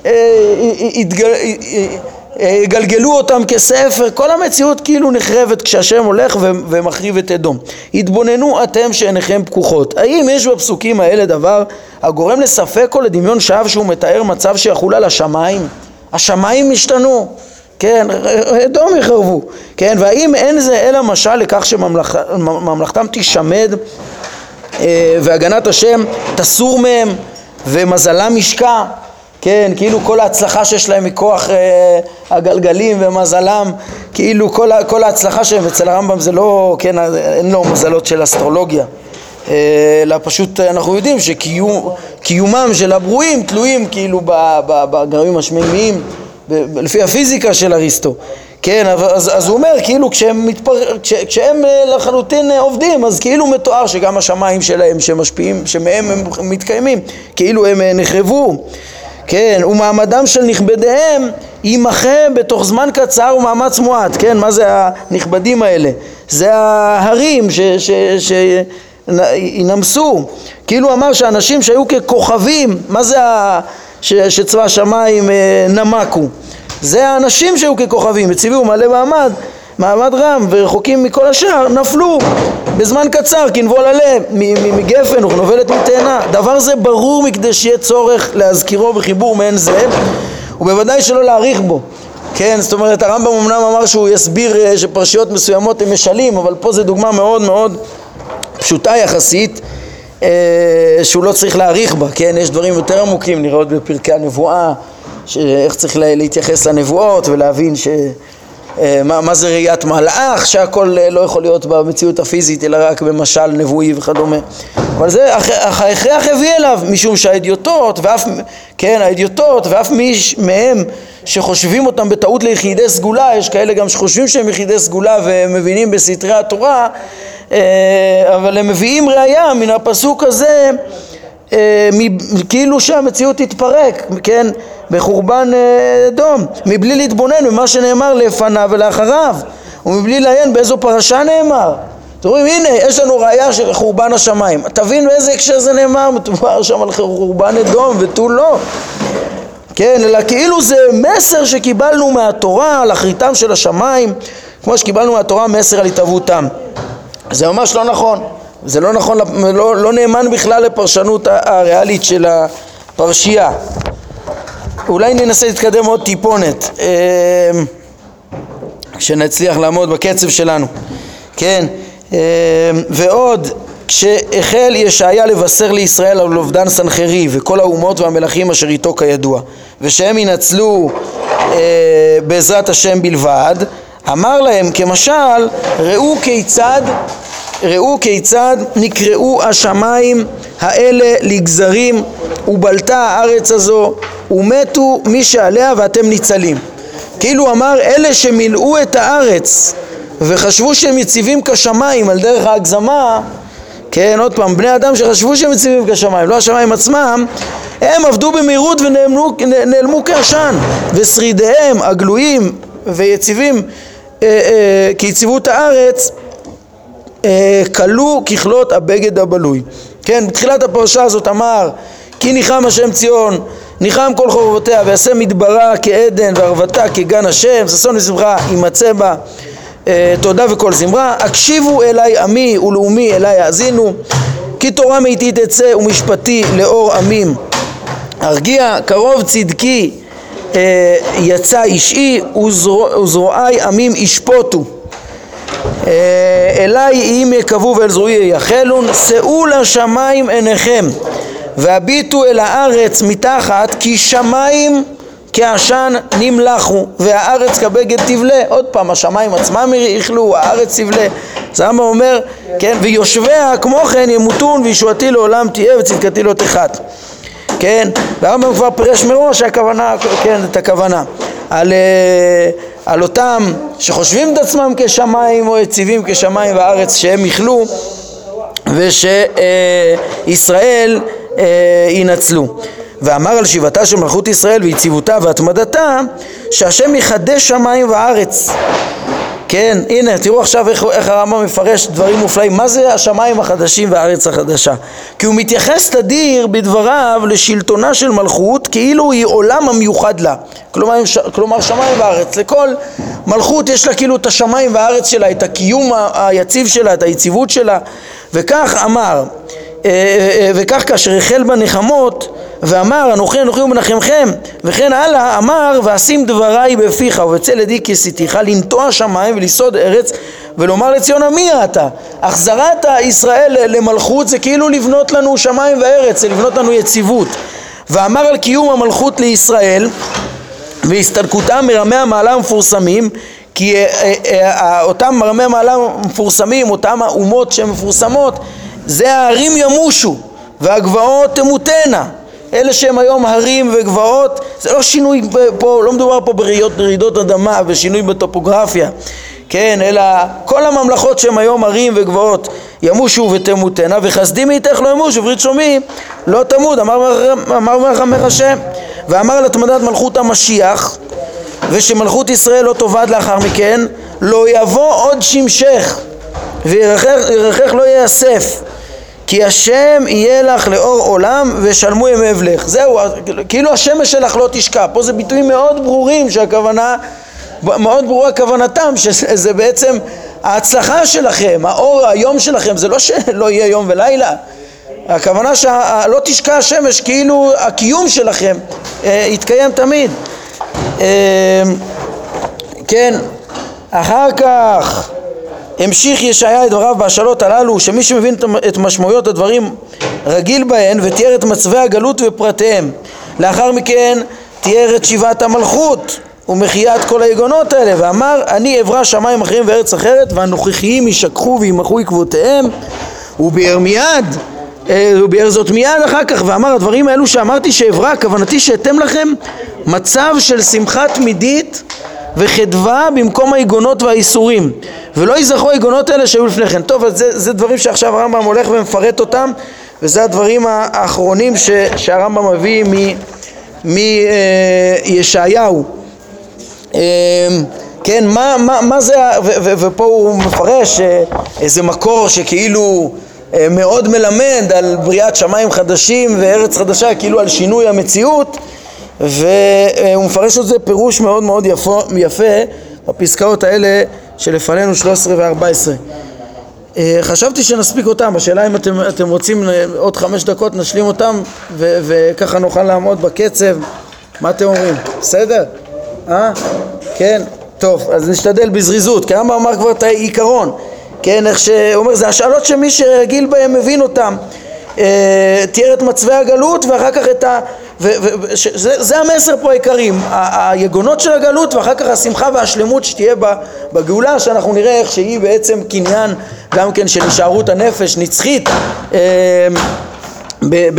אה. אה, אה, יגלגלו אותם כספר, כל המציאות כאילו נחרבת כשהשם הולך ומחריב את אדום. התבוננו אתם שעיניכם פקוחות. האם יש בפסוקים האלה דבר הגורם לספק או לדמיון שווא שהוא מתאר מצב שיחול על השמיים? השמיים השתנו, כן, אדום יחרבו, כן, והאם אין זה אלא משל לכך שממלכתם תישמד והגנת השם תסור מהם ומזלם ישקע כן, כאילו כל ההצלחה שיש להם מכוח אה, הגלגלים ומזלם, כאילו כל, כל ההצלחה שלהם, אצל הרמב"ם זה לא, כן, אין לו מזלות של אסטרולוגיה, אה, אלא פשוט אנחנו יודעים שקיומם של הברואים תלויים כאילו בגרמים השמימיים, לפי הפיזיקה של אריסטו. כן, אז, אז הוא אומר, כאילו כשהם, מתפר... כש, כשהם אה, לחלוטין אה, עובדים, אז כאילו מתואר שגם השמיים שלהם שמשפיעים, שמהם הם מתקיימים, כאילו הם אה, נחרבו. כן, ומעמדם של נכבדיהם יימחה בתוך זמן קצר ומאמץ מועט, כן, מה זה הנכבדים האלה? זה ההרים שינמסו, כאילו אמר שאנשים שהיו ככוכבים, מה זה ה... ש, שצבא השמיים נמקו? זה האנשים שהיו ככוכבים, הציבו מלא מעמד, מעמד רם ורחוקים מכל השאר, נפלו בזמן קצר, כנבול עלה מגפן וכנובלת מתאנה. דבר זה ברור מכדי שיהיה צורך להזכירו בחיבור מעין זה, ובוודאי שלא להאריך בו. כן, זאת אומרת הרמב"ם אמנם אמר שהוא יסביר אה, שפרשיות מסוימות הם משלים, אבל פה זו דוגמה מאוד מאוד פשוטה יחסית, אה, שהוא לא צריך להאריך בה, כן, יש דברים יותר עמוקים לראות בפרקי הנבואה, איך צריך להתייחס לנבואות ולהבין ש... אה, מה, מה זה ראיית מלאך, שהכל אה, לא יכול להיות במציאות הפיזית אלא רק במשל נבואי וכדומה. אבל זה ההכרח הביא אליו, משום שהאדיוטות ואף, כן, האדיוטות ואף מי מהם שחושבים אותם בטעות ליחידי סגולה, יש כאלה גם שחושבים שהם יחידי סגולה ומבינים בסתרי התורה, אה, אבל הם מביאים ראייה מן הפסוק הזה כאילו שהמציאות תתפרק, כן, בחורבן אה, דום, מבלי להתבונן במה שנאמר לפניו ולאחריו, ומבלי לעיין באיזו פרשה נאמר. אתם רואים, הנה, יש לנו ראייה של חורבן השמיים. תבין באיזה הקשר זה נאמר, מדובר שם על חורבן אדום ותו לא. כן, אלא כאילו זה מסר שקיבלנו מהתורה על אחריתם של השמיים, כמו שקיבלנו מהתורה מסר על התהוותם. זה ממש לא נכון. זה לא נכון, לא, לא נאמן בכלל לפרשנות הריאלית של הפרשייה. אולי ננסה להתקדם עוד טיפונת, אה, שנצליח לעמוד בקצב שלנו, כן, אה, ועוד כשהחל ישעיה לבשר לישראל על אובדן סנחרי וכל האומות והמלכים אשר איתו כידוע ושהם ינצלו אה, בעזרת השם בלבד אמר להם כמשל ראו כיצד ראו כיצד נקראו השמיים האלה לגזרים ובלטה הארץ הזו ומתו מי שעליה ואתם ניצלים כאילו אמר אלה שמילאו את הארץ וחשבו שהם יציבים כשמיים על דרך ההגזמה כן עוד פעם בני אדם שחשבו שהם יציבים כשמיים לא השמיים עצמם הם עבדו במהירות ונעלמו כעשן ושרידיהם הגלויים ויציבים אה, אה, כיציבות הארץ אה, כלו ככלות הבגד הבלוי. כן, בתחילת הפרשה הזאת אמר כי ניחם השם ציון, ניחם כל חורבותיה ויעשה מדברה כעדן וערבתה כגן השם, ששון ושמחה יימצא בה אה, תודה וכל זמרה, הקשיבו אליי עמי ולאומי אליי האזינו, כי תורה מאיתי תצא ומשפטי לאור עמים. ארגיע, קרוב צדקי אה, יצא אישי וזרועי עמים ישפוטו. אה, אליי אם יקבו ואל זרועי ייחלון, שאו לשמיים עיניכם והביטו אל הארץ מתחת כי שמיים כעשן נמלחו והארץ כבגד תבלה. עוד פעם השמיים עצמם יכלו הארץ תבלה. זה מה אומר כן ויושביה כמו כן ימותון וישועתי לעולם תהיה וצדקתי לא תחת. כן והרמב"ם כבר פירש מראש הכוונה כן את הכוונה על, אה, על אותם שחושבים את עצמם כשמיים או יציבים כשמיים והארץ שהם יכלו ושישראל אה, ינצלו. ואמר על שיבתה של מלכות ישראל ויציבותה והתמדתה שהשם יחדש שמיים וארץ כן, הנה, תראו עכשיו איך, איך הרמב"ם מפרש דברים מופלאים. מה זה השמיים החדשים והארץ החדשה? כי הוא מתייחס תדיר בדבריו לשלטונה של מלכות כאילו היא עולם המיוחד לה. כלומר, כלומר שמיים וארץ. לכל מלכות יש לה כאילו את השמיים והארץ שלה, את הקיום היציב שלה, את היציבות שלה. וכך אמר, אה, אה, אה, וכך כאשר החל בנחמות ואמר אנוכי אנוכי ומנחמכם וכן הלאה אמר ואשים דבריי בפיך ובצל ידי כסיתיך לנטוע שמיים ולסעוד ארץ ולומר לציון עמי אתה? החזרת ישראל למלכות זה כאילו לבנות לנו שמיים וארץ זה לבנות לנו יציבות. ואמר על קיום המלכות לישראל והסתלקותם מרמי המעלה המפורסמים כי אותם מרמי המעלה המפורסמים אותם האומות שהן מפורסמות זה הערים ימושו והגבעות תמותנה. אלה שהם היום הרים וגבעות זה לא שינוי פה, לא מדובר פה ברעידות אדמה ושינוי בטופוגרפיה. כן, אלא כל הממלכות שהם היום ערים וגבעות ימושו ותמותנה וחסדי מאיתך לא ימושו וברית שומי לא תמות אמר מלך המלך השם. ואמר על התמדת מלכות המשיח ושמלכות ישראל לא תאבד לאחר מכן לא יבוא עוד שמשך וירכך לא ייאסף כי השם יהיה לך לאור עולם ושלמו ימי אבלך זהו, כאילו השמש שלך לא תשקע. פה זה ביטויים מאוד ברורים שהכוונה מאוד ברורה כוונתם שזה בעצם ההצלחה שלכם, האור היום שלכם. זה לא שלא יהיה יום ולילה. הכוונה שלא תשקע השמש כאילו הקיום שלכם אה, יתקיים תמיד. אה, כן, אחר כך המשיך ישעיה את דבריו בהשאלות הללו שמי שמבין את משמעויות הדברים רגיל בהן ותיאר את מצבי הגלות ופרטיהם. לאחר מכן תיאר את שיבת המלכות ומחיית כל היגונות האלה ואמר אני אברא שמיים אחרים וארץ אחרת והנוכחיים ישכחו וימחו עקבותיהם. וביאר מיד אה, הוא ביאר זאת מיד אחר כך ואמר הדברים האלו שאמרתי שאברא כוונתי שאתם לכם מצב של שמחה תמידית וחדווה במקום היגונות והאיסורים. ולא ייזכרו היגונות האלה שהיו לפני כן טוב אז זה, זה דברים שעכשיו הרמב"ם הולך ומפרט אותם וזה הדברים האחרונים ש, שהרמב"ם מביא מישעיהו אה, כן, מה, מה, מה זה, ו, ו, ופה הוא מפרש אה, איזה מקור שכאילו אה, מאוד מלמד על בריאת שמיים חדשים וארץ חדשה, כאילו על שינוי המציאות והוא מפרש את זה פירוש מאוד מאוד יפו, יפה בפסקאות האלה שלפנינו 13 ו-14 אה, חשבתי שנספיק אותם, השאלה אם אתם, אתם רוצים אה, עוד חמש דקות נשלים אותם ו- וככה נוכל לעמוד בקצב מה אתם אומרים? בסדר? אה? כן? טוב, אז נשתדל בזריזות, כי הרמב"ם אמר כבר את העיקרון כן, איך שהוא אומר, זה השאלות שמי שרגיל בהם מבין אותם אה, תיאר את מצבי הגלות ואחר כך את ה... ו, ו, ש, זה, זה המסר פה העיקרים, היגונות של הגלות ואחר כך השמחה והשלמות שתהיה בגאולה שאנחנו נראה איך שהיא בעצם קניין גם כן של הישארות הנפש נצחית ב,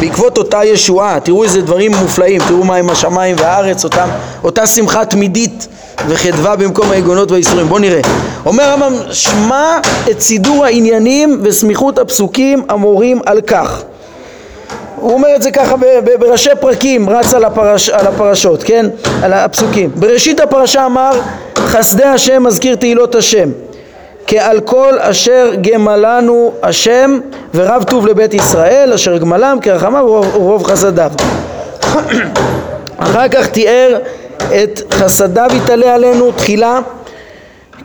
בעקבות אותה ישועה, תראו איזה דברים מופלאים, תראו מה עם השמיים והארץ, אותם, אותה שמחה תמידית וחדווה במקום היגונות והאיסורים. בואו נראה. אומר הרמב"ם, שמע את סידור העניינים וסמיכות הפסוקים המורים על כך. הוא אומר את זה ככה בראשי פרקים, רץ על, הפרש, על הפרשות, כן? על הפסוקים. בראשית הפרשה אמר חסדי השם מזכיר תהילות השם כעל כל אשר גמלנו השם ורב טוב לבית ישראל אשר גמלם כרחמיו ורוב חסדיו אחר כך תיאר את חסדיו יתעלה עלינו תחילה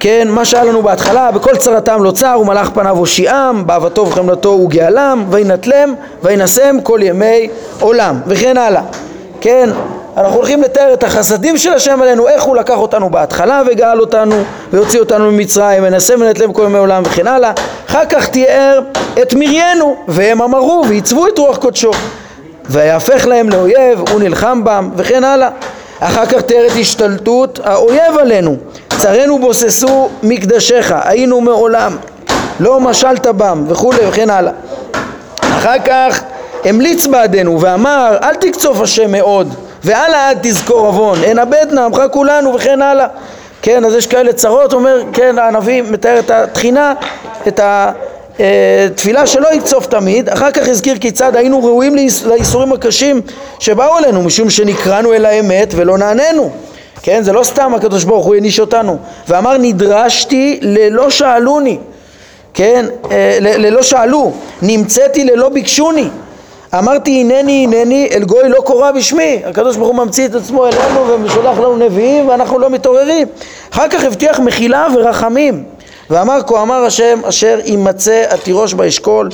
כן, מה שהיה לנו בהתחלה, בכל צרתם לא צר ומלאך פניו הושיעם, באהבתו וחמלתו וגאלם, וינטלם וינשם כל ימי עולם, וכן הלאה. כן, אנחנו הולכים לתאר את החסדים של השם עלינו, איך הוא לקח אותנו בהתחלה וגאל אותנו ויוציא אותנו ממצרים, ונסם ונטלם כל ימי עולם וכן הלאה. אחר כך תיאר את מריינו, והם אמרו ועיצבו את רוח קודשו. ויהפך להם לאויב, הוא נלחם בם וכן הלאה. אחר כך תיאר את השתלטות האויב עלינו. צרינו בוססו מקדשיך היינו מעולם. לא משלת בם וכולי וכן הלאה. אחר כך המליץ בעדנו ואמר אל תקצוף השם מאוד ואל עד תזכור עוון. אין הבט נעמך כולנו וכן הלאה. כן אז יש כאלה צרות אומר כן הנביא מתאר את התחינה את ה... אה, תפילה שלא יקצוף תמיד, אחר כך הזכיר כיצד היינו ראויים לאיסורים הקשים שבאו אלינו משום שנקראנו אל האמת ולא נעננו כן, זה לא סתם הקדוש ברוך הוא העניש אותנו. ואמר נדרשתי ללא שאלוני. כן, אה, ללא שאלו. נמצאתי ללא ביקשוני. אמרתי הנני הנני אל גוי לא קורא בשמי. הקדוש ברוך הוא ממציא את עצמו אלינו ושולח לנו נביאים ואנחנו לא מתעוררים. אחר כך הבטיח מחילה ורחמים ואמר כה אמר השם אשר ימצא התירוש באשכול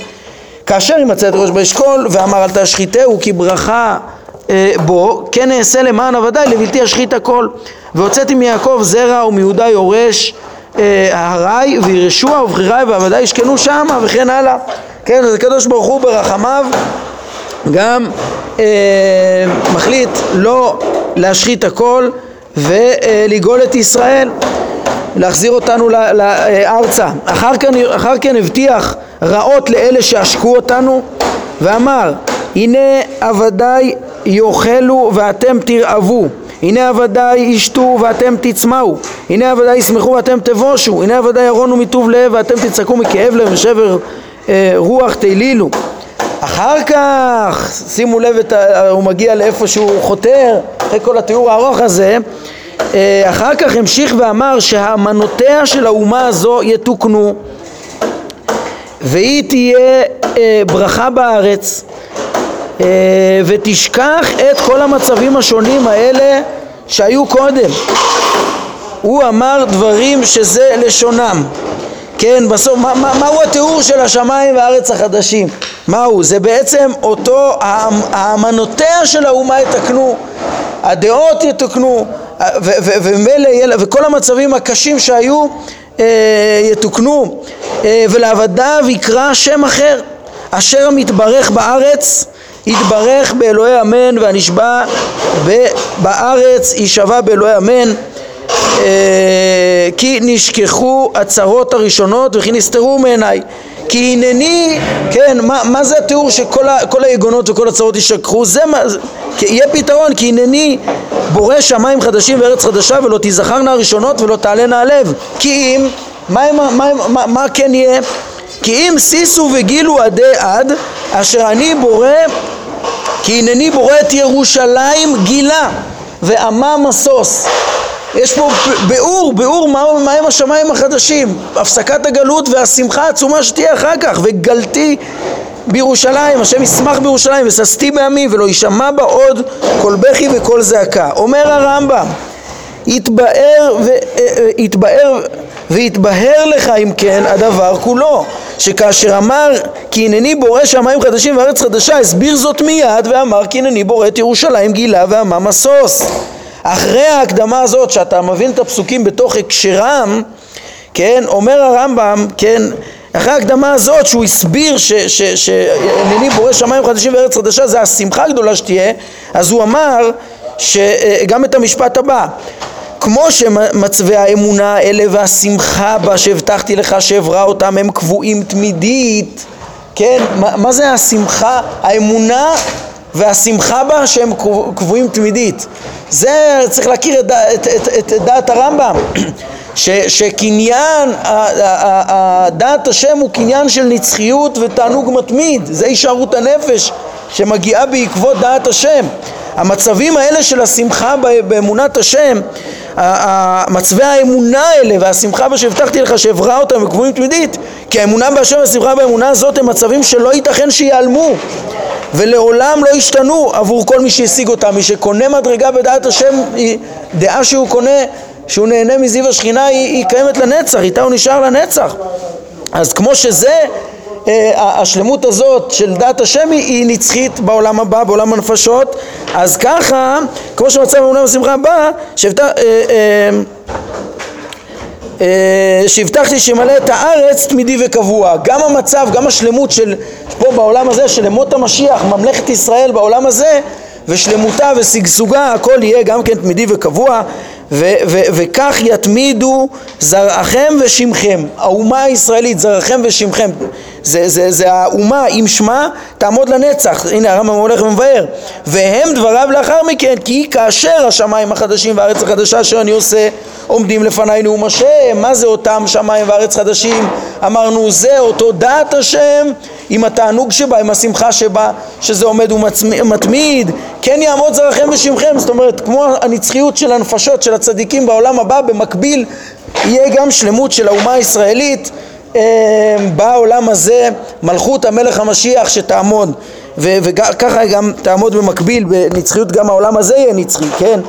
כאשר ימצא התירוש באשכול ואמר אל תשחיתהו כי ברכה אה, בו כן אעשה למען עבדי לבלתי אשחית הכל והוצאתי מיעקב זרע ומיהודה יורש אה, ההרי וירשוע ובחירי ועבדי ישכנו שמה וכן הלאה. כן אז הקדוש ברוך הוא ברחמיו גם אה, מחליט לא להשחית הכל ולגאול את ישראל להחזיר אותנו לארצה. אחר כן, אחר כן הבטיח רעות לאלה שעשקו אותנו ואמר הנה עבדיי יאכלו ואתם תרעבו. הנה עבדיי ישתו ואתם תצמאו. הנה עבדיי ישמחו ואתם תבושו. הנה עבדיי ירונו מטוב לב ואתם תצעקו מכאב לב ושבר אה, רוח תהילילו. אחר כך, שימו לב, ה... הוא מגיע לאיפה שהוא חותר, אחרי כל התיאור הארוך הזה, אה, אחר כך המשיך ואמר שהאמנותיה של האומה הזו יתוקנו והיא תהיה אה, ברכה בארץ אה, ותשכח את כל המצבים השונים האלה שהיו קודם. הוא אמר דברים שזה לשונם. כן, בסוף, מה, מה, מהו התיאור של השמיים והארץ החדשים? מהו? זה בעצם אותו, האמנותיה של האומה יתקנו, הדעות יתוקנו, ומילא, וכל המצבים הקשים שהיו אה, יתוקנו, אה, ולעבדיו יקרא שם אחר, אשר מתברך בארץ יתברך באלוהי אמן והנשבע בארץ יישבע באלוהי אמן. אה, כי נשכחו הצרות הראשונות וכי נסתרו מעיניי כי הנני, כן, מה, מה זה התיאור שכל היגונות וכל הצרות יישכחו? זה מה, יהיה פתרון כי הנני בורא שמיים חדשים וארץ חדשה ולא תיזכרנה הראשונות ולא תעלנה הלב כי אם, מה, מה, מה, מה, מה כן יהיה? כי אם סיסו וגילו עדי עד אשר אני בורא כי הנני בורא את ירושלים גילה ועמה משוש יש פה ביאור, ביאור מהם מה השמיים החדשים, הפסקת הגלות והשמחה העצומה שתהיה אחר כך, וגלתי בירושלים, השם ישמח בירושלים, וששתי בעמי, ולא יישמע בה עוד כל בכי וקול זעקה. אומר הרמב"ם, יתבאר, ו, יתבאר ויתבהר לך אם כן הדבר כולו. שכאשר אמר כי הנני בורא שמיים חדשים וארץ חדשה הסביר זאת מיד ואמר כי הנני בורא את ירושלים גילה ועמה משוש אחרי ההקדמה הזאת שאתה מבין את הפסוקים בתוך הקשרם כן אומר הרמב"ם כן אחרי ההקדמה הזאת שהוא הסביר שהנני בורא שמיים חדשים וארץ חדשה זה השמחה הגדולה שתהיה אז הוא אמר שגם את המשפט הבא כמו שמצבי האמונה האלה והשמחה בה שהבטחתי לך שאברא אותם הם קבועים תמידית כן, מה, מה זה השמחה, האמונה והשמחה בה שהם קבועים תמידית. זה צריך להכיר את, את, את, את, את דעת הרמב"ם. ש, שקניין, דעת השם הוא קניין של נצחיות ותענוג מתמיד. זה הישארות הנפש שמגיעה בעקבות דעת השם. המצבים האלה של השמחה באמונת השם מצבי האמונה האלה והשמחה בה שהבטחתי לך שאברא אותם וקבועים תמידית כי האמונה בהשם והשמחה באמונה הזאת הם מצבים שלא ייתכן שיעלמו ולעולם לא ישתנו עבור כל מי שהשיג אותם מי שקונה מדרגה בדעת השם היא דעה שהוא קונה שהוא נהנה מזיו השכינה היא, היא קיימת לנצח איתה הוא נשאר לנצח. אז כמו שזה אה, השלמות הזאת של דת השם היא נצחית בעולם הבא, בעולם הנפשות. אז ככה, כמו שמצב אמונה בשמחה הבאה אה, שהבטחתי שימלא את הארץ תמידי וקבוע. גם המצב, גם השלמות של פה בעולם הזה של אמות המשיח, ממלכת ישראל בעולם הזה ושלמותה ושגשוגה הכל יהיה גם כן תמידי וקבוע. וכך יתמידו זרעכם ושמכם. האומה הישראלית זרעכם ושמכם זה, זה, זה האומה עם שמה תעמוד לנצח. הנה הרמב"ם הולך ומבאר. והם דבריו לאחר מכן כי כאשר השמיים החדשים והארץ החדשה אשר אני עושה עומדים לפניי נאום השם. מה זה אותם שמיים וארץ חדשים? אמרנו זה אותו דעת השם עם התענוג שבה עם השמחה שבה שזה עומד ומתמיד כן יעמוד זרעכם ושמכם זאת אומרת כמו הנצחיות של הנפשות של הצדיקים בעולם הבא במקביל יהיה גם שלמות של האומה הישראלית בעולם הזה מלכות המלך המשיח שתעמוד וככה גם תעמוד במקביל בנצחיות גם העולם הזה יהיה נצחי, כן?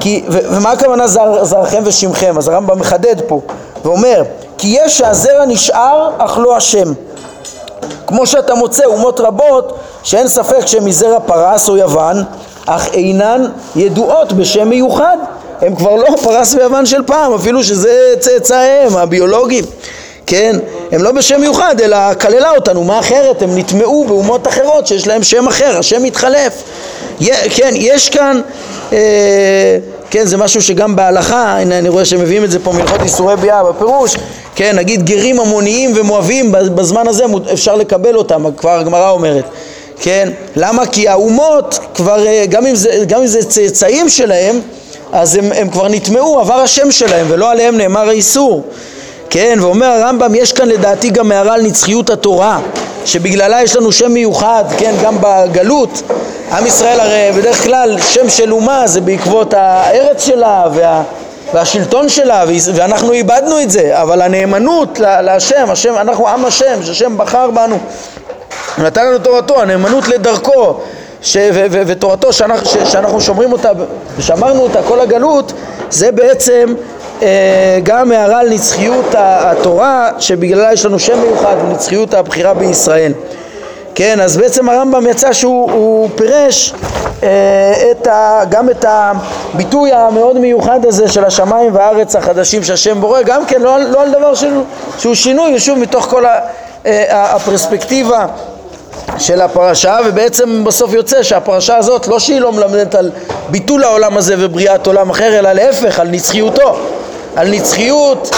כי, ומה הכוונה זר, זרעכם ושמכם? אז הרמב"ם מחדד פה ואומר כי יש שהזרע נשאר אך לא השם כמו שאתה מוצא אומות רבות שאין ספק שהן מזרע פרס או יוון אך אינן ידועות בשם מיוחד הם כבר לא פרס ויוון של פעם אפילו שזה צאצאיהם הביולוגיים כן? הם לא בשם מיוחד אלא כללה אותנו, מה אחרת? הם נטמעו באומות אחרות שיש להם שם אחר, השם מתחלף כן, יש כאן אה, כן, זה משהו שגם בהלכה, הנה אני רואה שמביאים את זה פה מלכות איסורי ביאה בפירוש, כן, נגיד גרים המוניים ומואבים בזמן הזה אפשר לקבל אותם, כבר הגמרא אומרת, כן, למה? כי האומות כבר, אה, גם אם זה, גם אם זה צאצאים שלהם, אז הם, הם כבר נטמעו, עבר השם שלהם ולא עליהם נאמר האיסור כן, ואומר הרמב"ם, יש כאן לדעתי גם הערה על נצחיות התורה, שבגללה יש לנו שם מיוחד, כן, גם בגלות, עם ישראל הרי בדרך כלל שם של אומה זה בעקבות הארץ שלה וה... והשלטון שלה, ואנחנו איבדנו את זה, אבל הנאמנות להשם, השם, אנחנו עם השם, שהשם בחר בנו, נתן לנו תורתו, הנאמנות לדרכו, ש, ו, ו, ותורתו שאנחנו, ש, שאנחנו שומרים אותה ושמרנו אותה כל הגלות, זה בעצם גם הערה על נצחיות התורה, שבגללה יש לנו שם מיוחד, ונצחיות הבחירה בישראל. כן, אז בעצם הרמב"ם יצא שהוא פירש אה, את ה, גם את הביטוי המאוד מיוחד הזה של השמיים והארץ החדשים שהשם בורא, גם כן לא, לא על דבר של, שהוא שינוי, שוב מתוך כל ה, אה, הפרספקטיבה של הפרשה, ובעצם בסוף יוצא שהפרשה הזאת לא שהיא לא מלמדת על ביטול העולם הזה ובריאת עולם אחר, אלא להפך, על נצחיותו. על נצחיות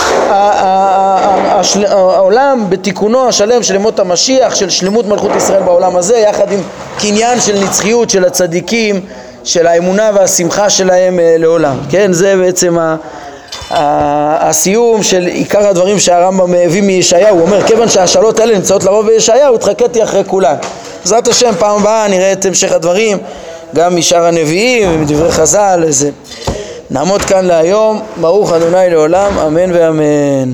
העולם בתיקונו השלם של ימות המשיח, של שלמות מלכות ישראל בעולם הזה, יחד עם קניין של נצחיות של הצדיקים, של האמונה והשמחה שלהם אה, לעולם. כן, זה בעצם הסיום של עיקר הדברים שהרמב"ם הביא מישעיהו, הוא אומר כיוון שהשאלות האלה נמצאות לרוב בישעיהו, התחכיתי אחרי כולן. בעזרת השם פעם הבאה נראה את המשך הדברים גם משאר הנביאים ומדברי חז"ל, איזה נעמוד כאן להיום, ברוך אדוני לעולם, אמן ואמן.